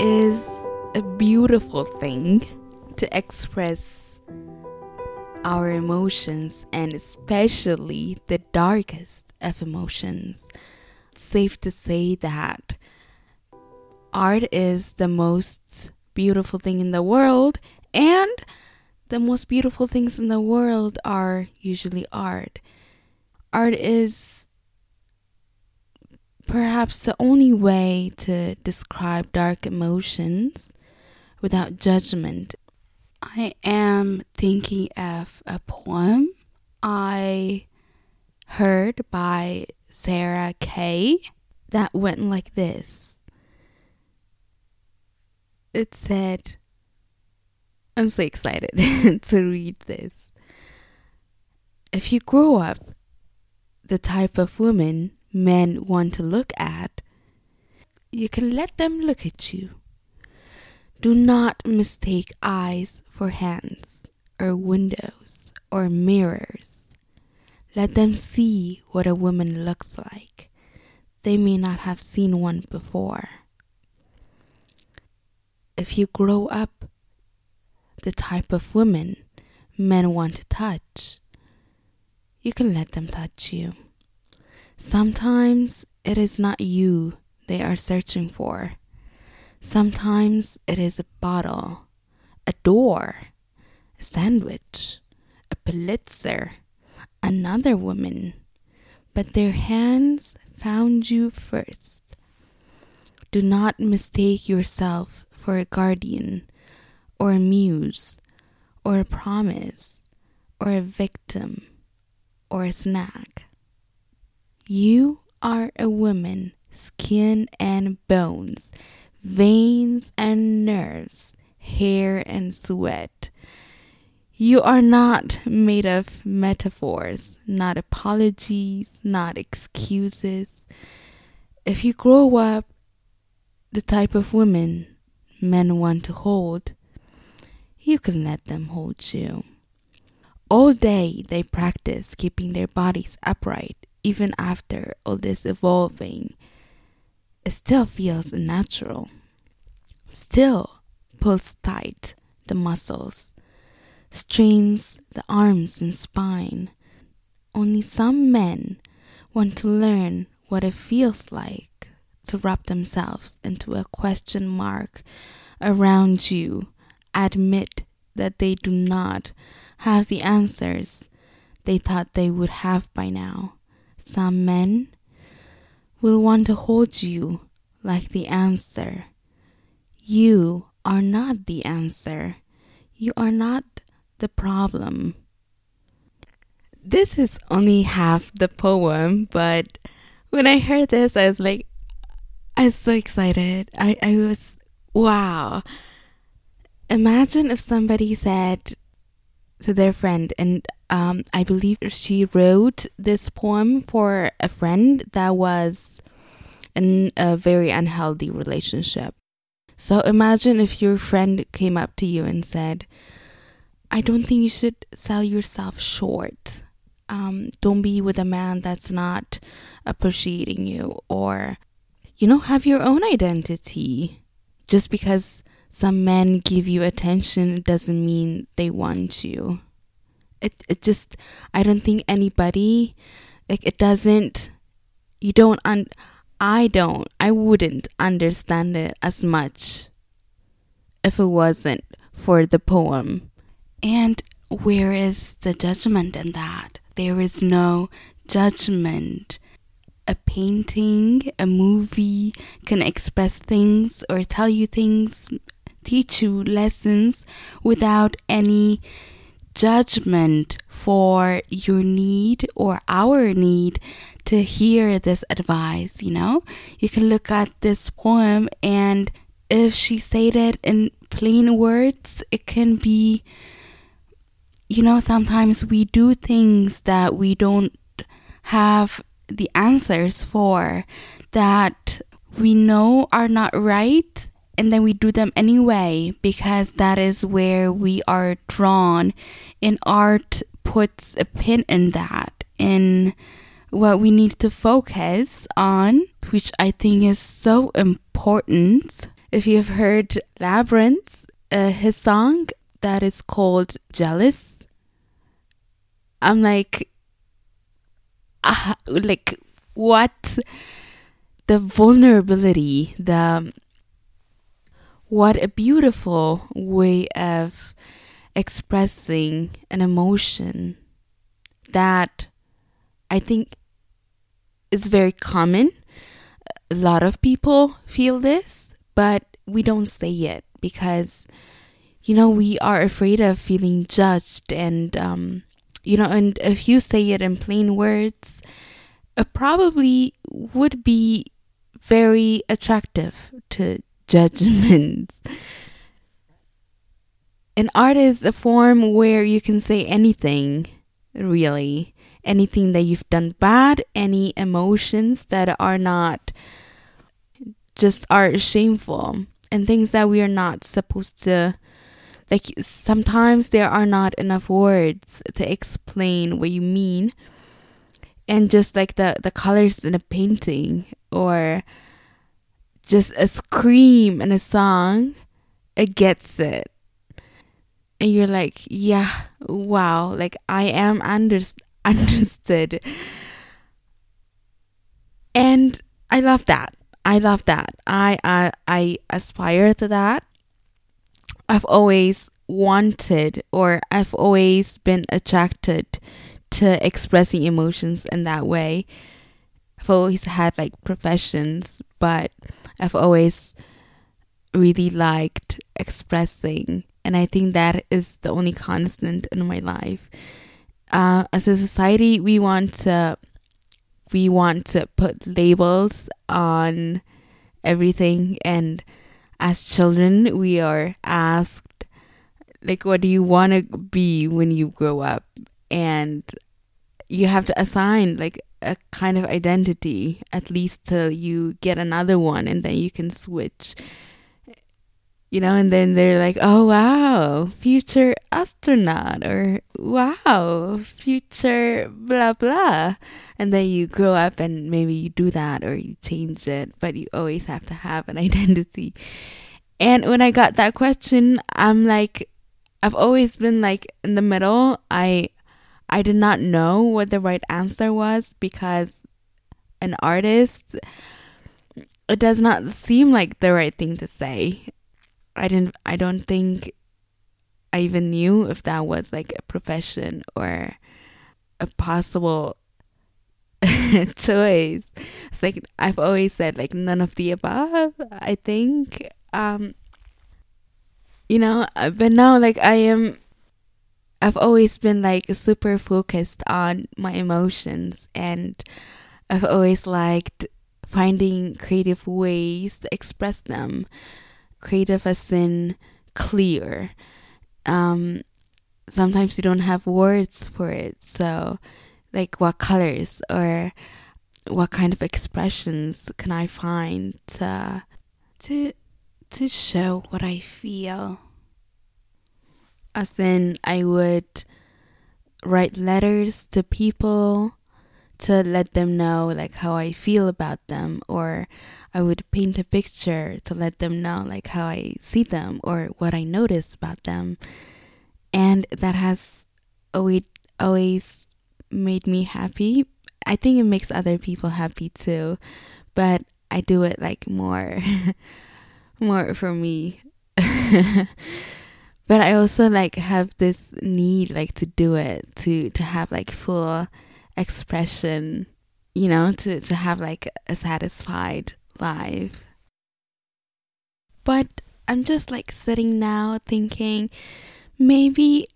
is a beautiful thing to express our emotions and especially the darkest of emotions. safe to say that art is the most beautiful thing in the world and the most beautiful things in the world are usually art. Art is perhaps the only way to describe dark emotions without judgment. I am thinking of a poem I heard by Sarah Kay that went like this. It said, I'm so excited to read this. If you grow up the type of woman men want to look at, you can let them look at you. Do not mistake eyes for hands, or windows, or mirrors. Let them see what a woman looks like. They may not have seen one before. If you grow up the type of woman men want to touch, you can let them touch you. Sometimes it is not you they are searching for. Sometimes it is a bottle, a door, a sandwich, a Pulitzer, another woman. But their hands found you first. Do not mistake yourself for a guardian, or a muse, or a promise, or a victim, or a snack. You are a woman, skin and bones, veins and nerves, hair and sweat. You are not made of metaphors, not apologies, not excuses. If you grow up the type of woman men want to hold, you can let them hold you. All day they practice keeping their bodies upright even after all this evolving, it still feels natural. Still pulls tight the muscles, strains the arms and spine. Only some men want to learn what it feels like to wrap themselves into a question mark around you, admit that they do not have the answers they thought they would have by now. Some men will want to hold you like the answer. You are not the answer. You are not the problem. This is only half the poem, but when I heard this, I was like, I was so excited. I, I was, wow. Imagine if somebody said to their friend, and um, I believe she wrote this poem for a friend that was in a very unhealthy relationship. So imagine if your friend came up to you and said, I don't think you should sell yourself short. Um, don't be with a man that's not appreciating you, or, you know, have your own identity. Just because some men give you attention doesn't mean they want you it it just I don't think anybody like it doesn't you don't un I don't I wouldn't understand it as much if it wasn't for the poem. And where is the judgment in that? There is no judgment. A painting, a movie can express things or tell you things, teach you lessons without any judgment for your need or our need to hear this advice, you know? You can look at this poem and if she said it in plain words, it can be you know, sometimes we do things that we don't have the answers for that we know are not right and then we do them anyway because that is where we are drawn. And art puts a pin in that. In what we need to focus on which i think is so important if you've heard Labrinth, uh, his song that is called Jealous, I'm like, uh, like what? The vulnerability, the what a beautiful way of expressing an emotion that I think is very common. A lot of people feel this, but we don't say it because, you know, we are afraid of feeling judged. And, um, you know, and if you say it in plain words, it probably would be very attractive to judgments. An art is a form where you can say anything, really. Anything that you've done bad, any emotions that are not just are shameful, and things that we are not supposed to. Like sometimes there are not enough words to explain what you mean, and just like the the colors in a painting or just a scream and a song, it gets it and you're like, yeah, wow, like I am under- understood. And I love that. I love that. I, I I aspire to that. I've always wanted or I've always been attracted to expressing emotions in that way. I've always had like professions, but I've always really liked expressing and I think that is the only constant in my life. Uh, as a society, we want to we want to put labels on everything, and as children, we are asked like, "What do you want to be when you grow up?" and you have to assign like a kind of identity at least till you get another one and then you can switch you know, and then they're like, oh wow, future astronaut, or wow, future blah blah. And then you grow up and maybe you do that or you change it, but you always have to have an identity. And when I got that question, I'm like, I've always been like in the middle. I I did not know what the right answer was because an artist it does not seem like the right thing to say I didn't I don't think I even knew if that was like a profession or a possible choice. It's like I've always said like none of the above. I think um you know, uh, but now like I am I've always been like super focused on my emotions and I've always liked finding creative ways to express them creative as in clear. Um, sometimes you don't have words for it. So, like, what colors or what kind of expressions can I find to to to show what I feel? As in, I would write letters to people to let them know like how I feel about them or I would paint a picture to let them know like how I see them or what I notice about them. And that has always always made me happy. I think it makes other people happy too. But I do it like more more for me. but I also like have this need like to do it to to have like full expression, you know, to to have like a satisfied life. But I'm just like sitting now thinking maybe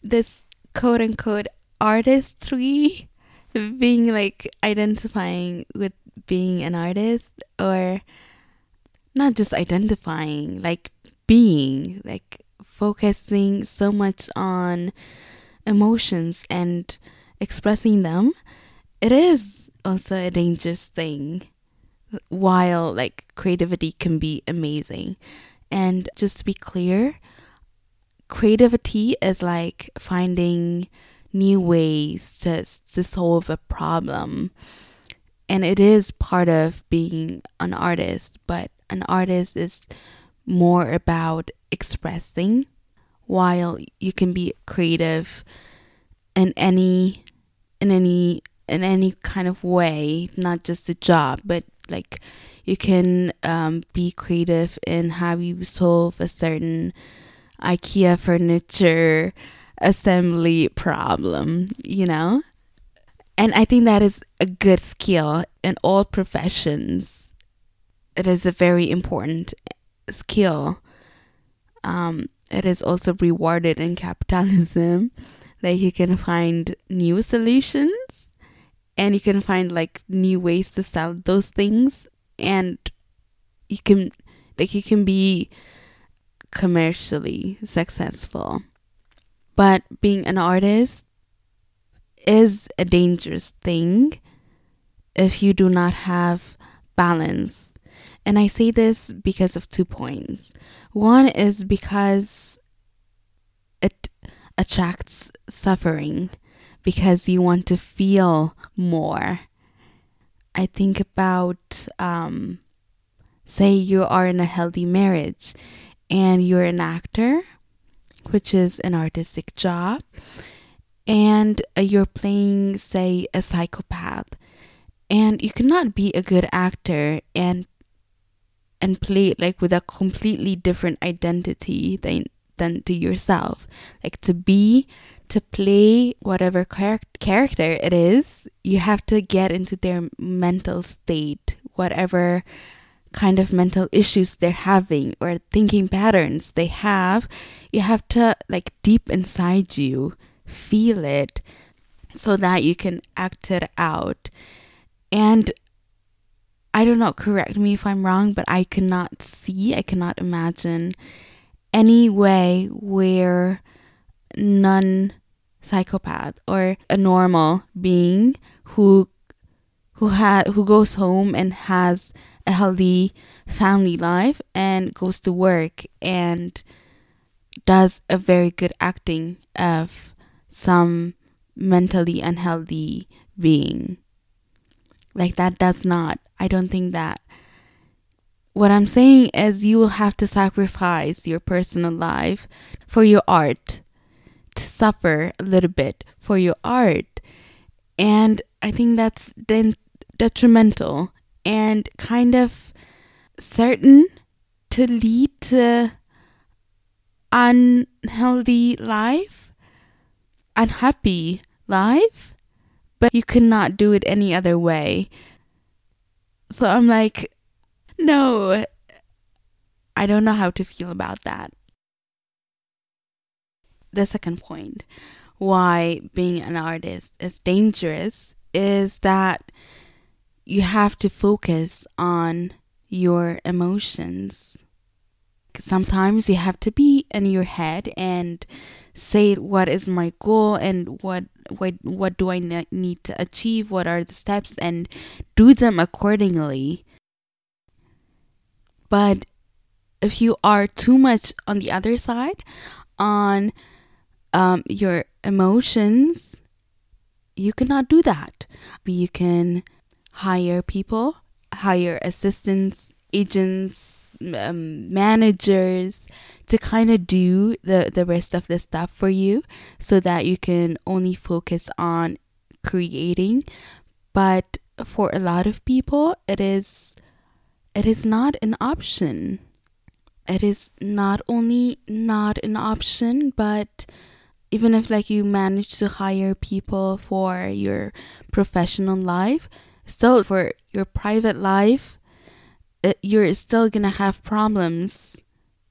this quote unquote artistry being like identifying with being an artist or not just identifying like being like focusing so much on emotions and expressing them it is also a dangerous thing while like creativity can be amazing. And just to be clear, creativity is like finding new ways to, to solve a problem. And it is part of being an artist, but an artist is more about expressing while you can be creative in any in any in any kind of way not just a job but like you can um, be creative in how you solve a certain ikea furniture assembly problem you know? And i think that is a good skill in all professions. It is a very important skill um, it is also rewarded in capitalism. That you can find new solutions and you can find like new ways to sell those things. And you can like you can be commercially successful. But being an artist is a dangerous thing if you do not have balance and I say this because of two points. One is because it attracts suffering because you want to feel more. I think about, um, say, you are in a healthy marriage and you're an actor, which is an artistic job, and uh, you're playing, say, a psychopath. And you cannot be a good actor and and play it like with a completely different identity than than to yourself. Like to be to play whatever char- character it is you have to get into their mental state whatever kind of mental issues they're having or thinking patterns they have. You have to like deep inside you feel it so that you can act it out. And I don't know, correct me if I'm wrong, but I cannot see, I cannot imagine any way where non psychopath or a normal being who who ha- who goes home and has a healthy family life and goes to work and does a very good acting of some mentally unhealthy being. Like that does not I don't think that. What I'm saying is, you will have to sacrifice your personal life for your art, to suffer a little bit for your art. And I think that's then detrimental and kind of certain to lead to unhealthy life, unhappy life, but you cannot do it any other way. So I'm like, no, I don't know how to feel about that. The second point why being an artist is dangerous is that you have to focus on your emotions. Sometimes you have to be in your head and say what is my goal and what what what do I need to achieve what are the steps and do them accordingly. But if you are too much on the other side on um, your emotions you cannot do that. You can hire people hire assistants agents um, managers to kind of do the the rest of the stuff for you so that you can only focus on creating. But for a lot of people it is it is not an option. It is not only not an option but even if like you manage to hire people for your professional life still for your private life Uh, you're still gonna have problems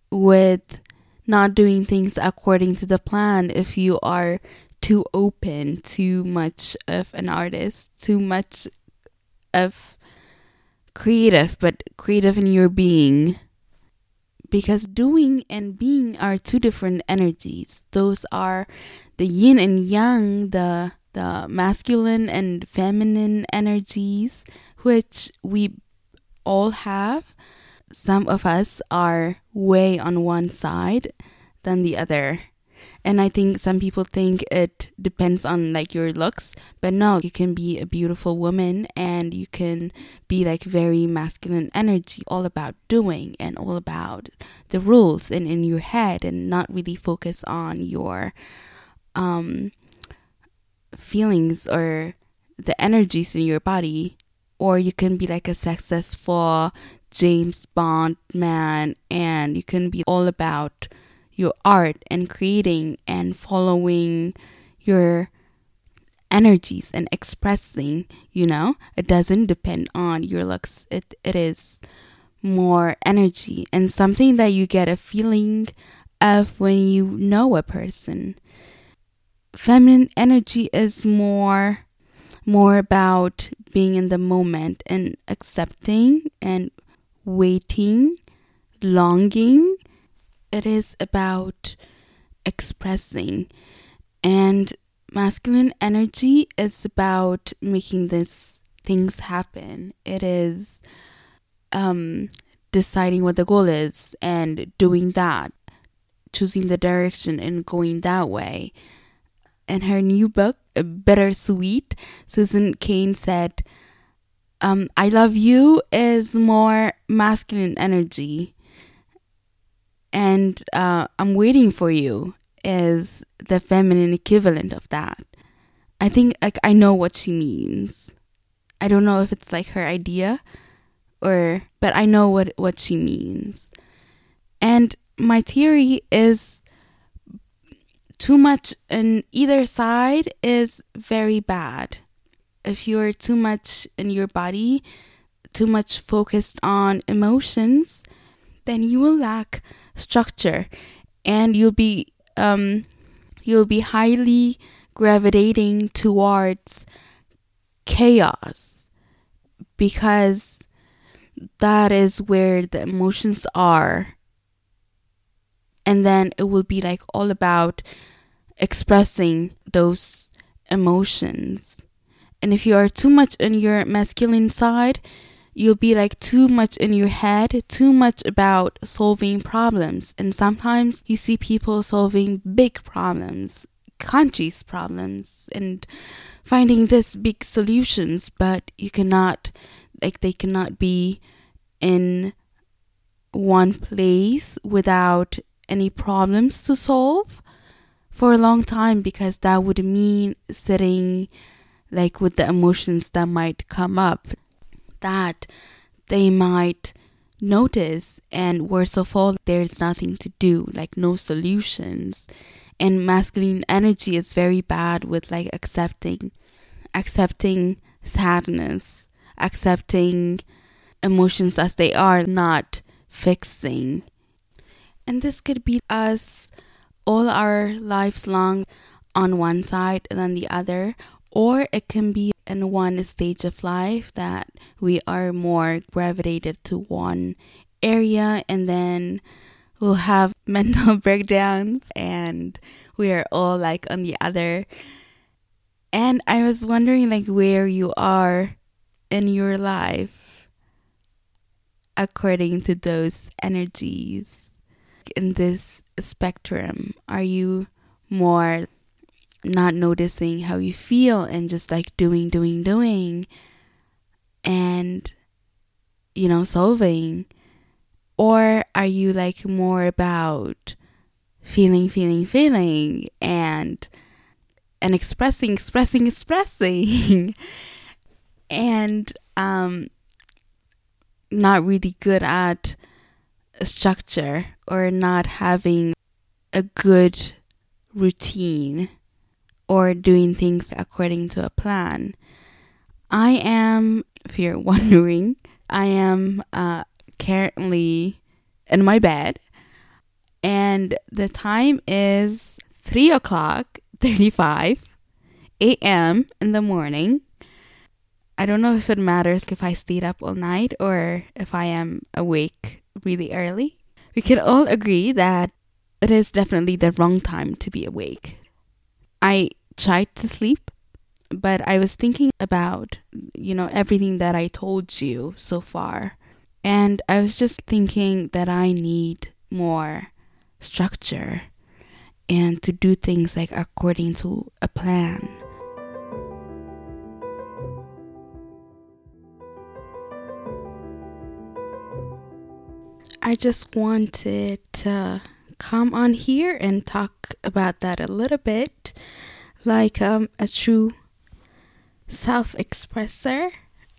with not doing things according to the plan if you are too open, too much of an artist, too much of creative, but creative in your being. Because doing and being are two different energies. Those are the yin and yang, the the masculine and feminine energies, which we all have some of us are way on one side than the other. And I think some people think it depends on like your looks, but no, you can be a beautiful woman and you can be like very masculine energy, all about doing and all about the rules and in your head and not really focus on your um feelings or the energies in your body or you can be like a successful James Bond man and you can be all about your art and creating and following your energies and expressing, you know? It doesn't depend on your looks. It it is more energy and something that you get a feeling of when you know a person. Feminine energy is more more about being in the moment and accepting and waiting, longing. It is about expressing. And masculine energy is about making these things happen. It is um, deciding what the goal is and doing that, choosing the direction and going that way. In her new book, Bittersweet, Susan Cain said, um, I love you is more masculine energy. And uh, I'm waiting for you is the feminine equivalent of that. I think like I know what she means. I don't know if it's like her idea or but I know what what she means. And my theory is too much in either side is very bad. If you're too much in your body, too much focused on emotions, then you will lack structure and you'll be um, you'll be highly gravitating towards chaos because that is where the emotions are. And then it will be like all about expressing those emotions and if you are too much in your masculine side, you'll be like too much in your head, too much about solving problems. And sometimes you see people solving big problems, countries' problems, and finding this big solutions, but you cannot, like, they cannot be in one place without any problems to solve for a long time because that would mean sitting like with the emotions that might come up that they might notice. And worst of all there's nothing to do like no solutions. And masculine energy is very bad with like accepting accepting sadness accepting emotions as they are not fixing. And this could be us all our lives long on one side then the other or it can be in one stage of life that we are more gravitated to one area and then we'll have mental breakdowns and we are all like on the other. And i was wondering like where you are in your life according to those energies in this spectrum are you more not noticing how you feel and just like doing, doing, doing and, you know, solving? Or are you like more about feeling, feeling, feeling and and expressing, expressing, expressing and um not really good at structure or not having a good routine or doing things according to a plan. I am, if you're wondering, I am uh, currently in my bed, and the time is 3 o'clock 35 a.m. in the morning. I don't know if it matters if I stayed up all night or if I am awake really early. We can all agree that it is definitely the wrong time to be awake. I tried to sleep, but I was thinking about, you know, everything that I told you so far. And I was just thinking that I need more structure and to do things like according to a plan. I just wanted to come on here and talk about that a little bit like um, a true self expresser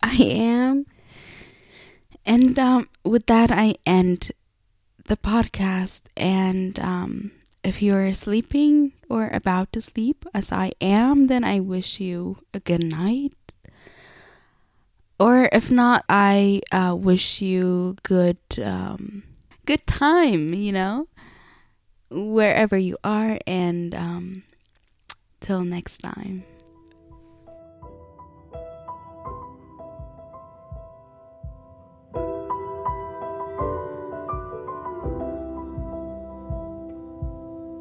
I am. And um, with that, I end the podcast. And um, if you're sleeping or about to sleep, as I am, then I wish you a good night. Or if not, I uh, wish you good um, good time. You know, wherever you are, and um, till next time.